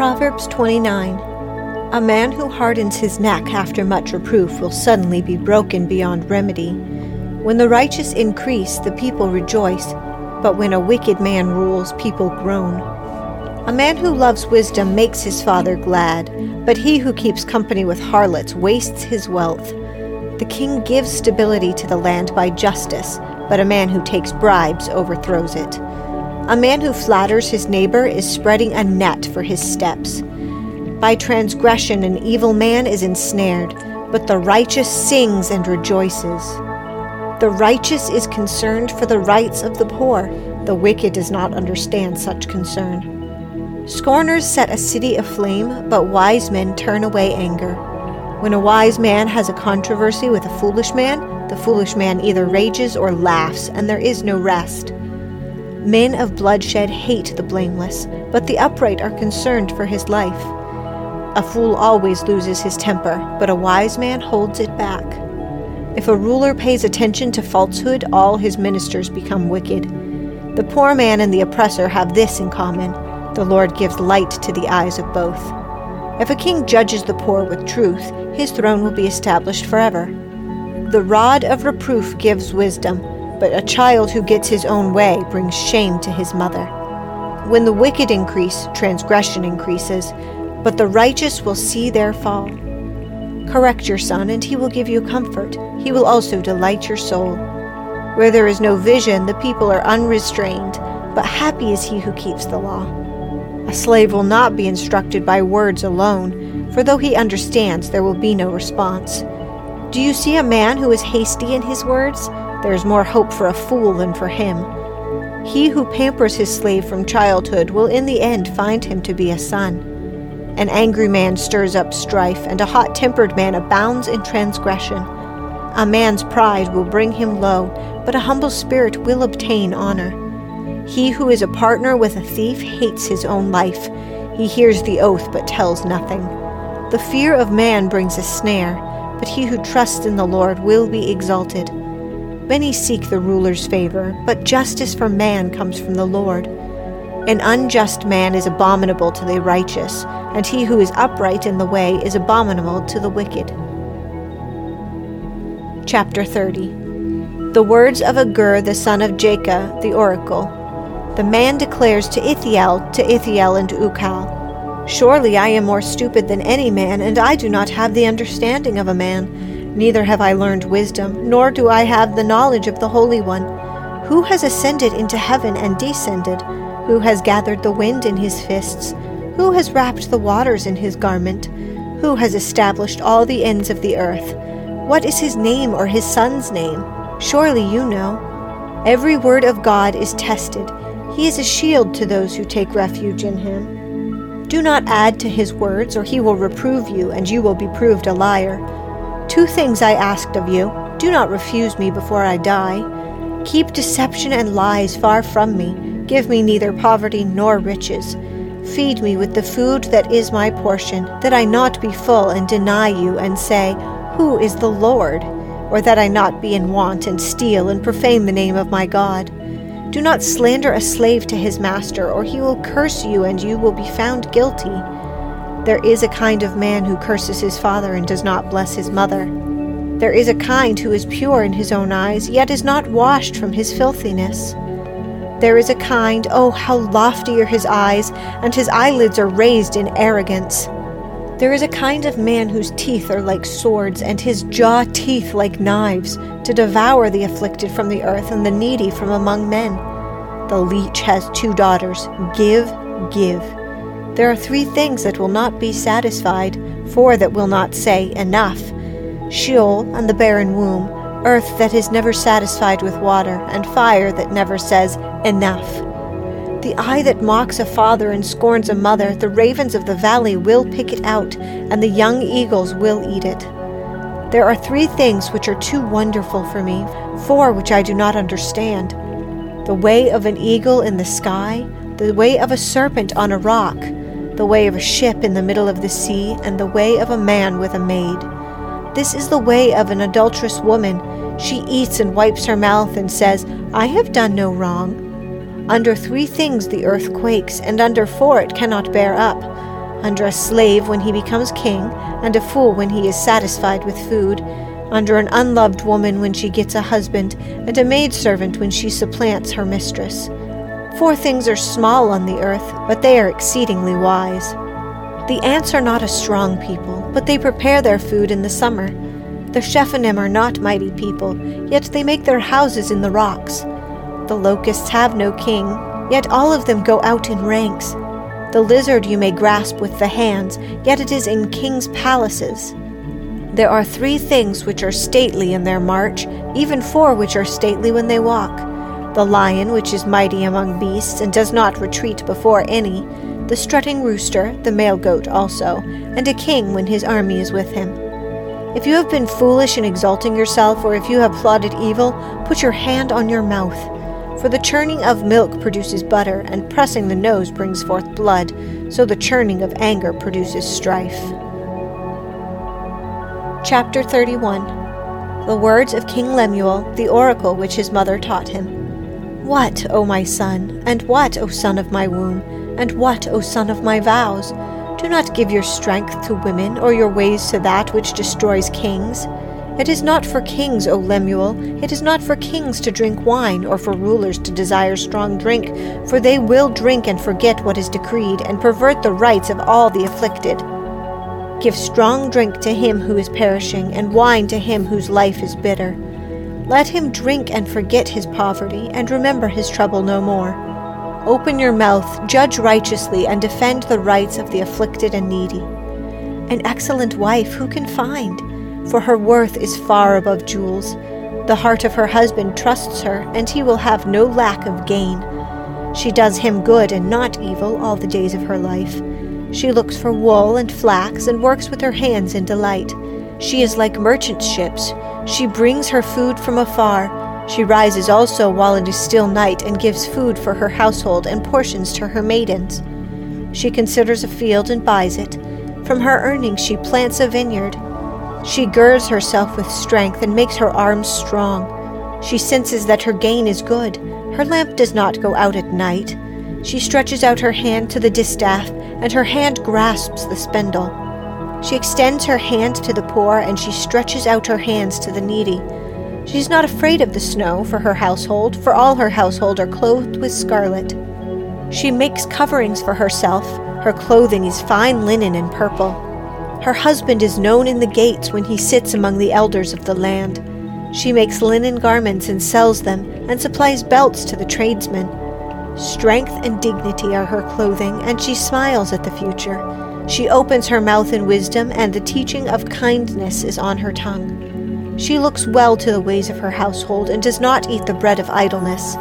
Proverbs 29 A man who hardens his neck after much reproof will suddenly be broken beyond remedy. When the righteous increase, the people rejoice, but when a wicked man rules, people groan. A man who loves wisdom makes his father glad, but he who keeps company with harlots wastes his wealth. The king gives stability to the land by justice, but a man who takes bribes overthrows it. A man who flatters his neighbor is spreading a net for his steps. By transgression, an evil man is ensnared, but the righteous sings and rejoices. The righteous is concerned for the rights of the poor, the wicked does not understand such concern. Scorners set a city aflame, but wise men turn away anger. When a wise man has a controversy with a foolish man, the foolish man either rages or laughs, and there is no rest. Men of bloodshed hate the blameless, but the upright are concerned for his life. A fool always loses his temper, but a wise man holds it back. If a ruler pays attention to falsehood, all his ministers become wicked. The poor man and the oppressor have this in common the Lord gives light to the eyes of both. If a king judges the poor with truth, his throne will be established forever. The rod of reproof gives wisdom, but a child who gets his own way brings shame to his mother. When the wicked increase, transgression increases, but the righteous will see their fall. Correct your son, and he will give you comfort. He will also delight your soul. Where there is no vision, the people are unrestrained, but happy is he who keeps the law. A slave will not be instructed by words alone, for though he understands, there will be no response. Do you see a man who is hasty in his words? There is more hope for a fool than for him. He who pampers his slave from childhood will in the end find him to be a son. An angry man stirs up strife, and a hot tempered man abounds in transgression. A man's pride will bring him low, but a humble spirit will obtain honor. He who is a partner with a thief hates his own life. He hears the oath but tells nothing. The fear of man brings a snare, but he who trusts in the Lord will be exalted. Many seek the ruler's favor, but justice for man comes from the Lord. An unjust man is abominable to the righteous, and he who is upright in the way is abominable to the wicked. Chapter 30 The words of Agur the son of Jakeh, the oracle. The man declares to Ithiel, to Ithiel and Ucal, Surely I am more stupid than any man, and I do not have the understanding of a man. Neither have I learned wisdom, nor do I have the knowledge of the Holy One. Who has ascended into heaven and descended? Who has gathered the wind in his fists? Who has wrapped the waters in his garment? Who has established all the ends of the earth? What is his name or his son's name? Surely you know. Every word of God is tested. He is a shield to those who take refuge in him. Do not add to his words, or he will reprove you, and you will be proved a liar. Two things I asked of you do not refuse me before I die. Keep deception and lies far from me. Give me neither poverty nor riches. Feed me with the food that is my portion, that I not be full and deny you and say, Who is the Lord? Or that I not be in want and steal and profane the name of my God. Do not slander a slave to his master, or he will curse you and you will be found guilty. There is a kind of man who curses his father and does not bless his mother. There is a kind who is pure in his own eyes, yet is not washed from his filthiness. There is a kind, oh, how lofty are his eyes, and his eyelids are raised in arrogance. There is a kind of man whose teeth are like swords, and his jaw teeth like knives to devour the afflicted from the earth and the needy from among men. The leech has two daughters give, give. There are three things that will not be satisfied, four that will not say, Enough Sheol and the barren womb, earth that is never satisfied with water, and fire that never says, Enough. The eye that mocks a father and scorns a mother, the ravens of the valley will pick it out, and the young eagles will eat it. There are three things which are too wonderful for me, four which I do not understand the way of an eagle in the sky, the way of a serpent on a rock, the way of a ship in the middle of the sea, and the way of a man with a maid. This is the way of an adulterous woman. She eats and wipes her mouth and says, I have done no wrong. Under three things the earth quakes, and under four it cannot bear up under a slave when he becomes king, and a fool when he is satisfied with food, under an unloved woman when she gets a husband, and a maidservant when she supplants her mistress. Four things are small on the earth, but they are exceedingly wise. The ants are not a strong people, but they prepare their food in the summer. The Shephanim are not mighty people, yet they make their houses in the rocks. The locusts have no king, yet all of them go out in ranks. The lizard you may grasp with the hands, yet it is in kings' palaces. There are three things which are stately in their march, even four which are stately when they walk the lion, which is mighty among beasts and does not retreat before any, the strutting rooster, the male goat also, and a king when his army is with him. If you have been foolish in exalting yourself, or if you have plotted evil, put your hand on your mouth. For the churning of milk produces butter, and pressing the nose brings forth blood, so the churning of anger produces strife. Chapter 31 The words of King Lemuel, the oracle which his mother taught him. What, O my son, and what, O son of my womb, and what, O son of my vows? Do not give your strength to women, or your ways to that which destroys kings. It is not for kings, O Lemuel, it is not for kings to drink wine, or for rulers to desire strong drink, for they will drink and forget what is decreed, and pervert the rights of all the afflicted. Give strong drink to him who is perishing, and wine to him whose life is bitter. Let him drink and forget his poverty, and remember his trouble no more. Open your mouth, judge righteously, and defend the rights of the afflicted and needy. An excellent wife who can find? for her worth is far above jewels. The heart of her husband trusts her, and he will have no lack of gain. She does him good and not evil all the days of her life. She looks for wool and flax and works with her hands in delight. She is like merchant ships. She brings her food from afar. She rises also while it is still night and gives food for her household and portions to her maidens. She considers a field and buys it. From her earnings she plants a vineyard. She girds herself with strength and makes her arms strong. She senses that her gain is good. Her lamp does not go out at night. She stretches out her hand to the distaff, and her hand grasps the spindle. She extends her hand to the poor, and she stretches out her hands to the needy. She is not afraid of the snow for her household, for all her household are clothed with scarlet. She makes coverings for herself. Her clothing is fine linen and purple. Her husband is known in the gates when he sits among the elders of the land. She makes linen garments and sells them, and supplies belts to the tradesmen. Strength and dignity are her clothing, and she smiles at the future. She opens her mouth in wisdom, and the teaching of kindness is on her tongue. She looks well to the ways of her household, and does not eat the bread of idleness.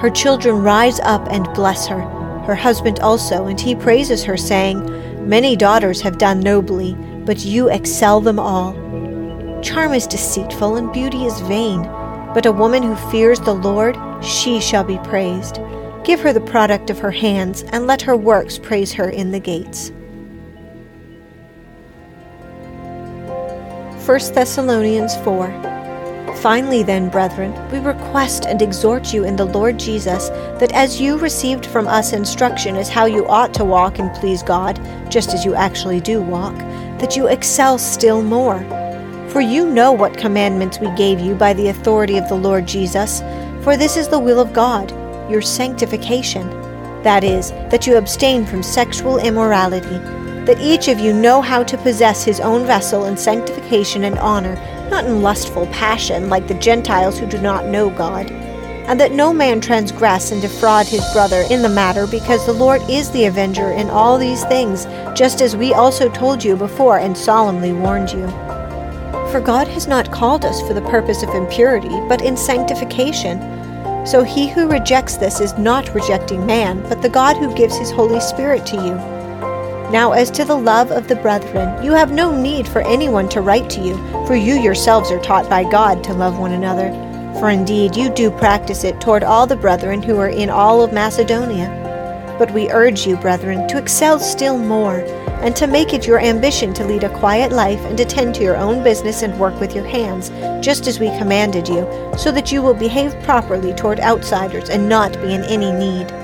Her children rise up and bless her, her husband also, and he praises her, saying, Many daughters have done nobly, but you excel them all. Charm is deceitful and beauty is vain, but a woman who fears the Lord, she shall be praised. Give her the product of her hands, and let her works praise her in the gates. 1 Thessalonians 4 Finally, then, brethren, we request and exhort you in the Lord Jesus that as you received from us instruction as how you ought to walk and please God, just as you actually do walk, that you excel still more. For you know what commandments we gave you by the authority of the Lord Jesus, for this is the will of God, your sanctification. That is, that you abstain from sexual immorality, that each of you know how to possess his own vessel in sanctification and honor not in lustful passion like the Gentiles who do not know God, and that no man transgress and defraud his brother in the matter, because the Lord is the avenger in all these things, just as we also told you before and solemnly warned you. For God has not called us for the purpose of impurity, but in sanctification. So he who rejects this is not rejecting man, but the God who gives his Holy Spirit to you. Now, as to the love of the brethren, you have no need for anyone to write to you, for you yourselves are taught by God to love one another. For indeed you do practice it toward all the brethren who are in all of Macedonia. But we urge you, brethren, to excel still more, and to make it your ambition to lead a quiet life and attend to your own business and work with your hands, just as we commanded you, so that you will behave properly toward outsiders and not be in any need.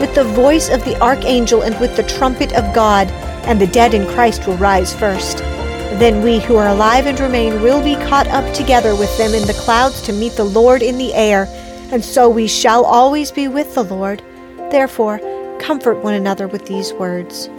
with the voice of the archangel, and with the trumpet of God, and the dead in Christ will rise first. Then we who are alive and remain will be caught up together with them in the clouds to meet the Lord in the air, and so we shall always be with the Lord. Therefore, comfort one another with these words.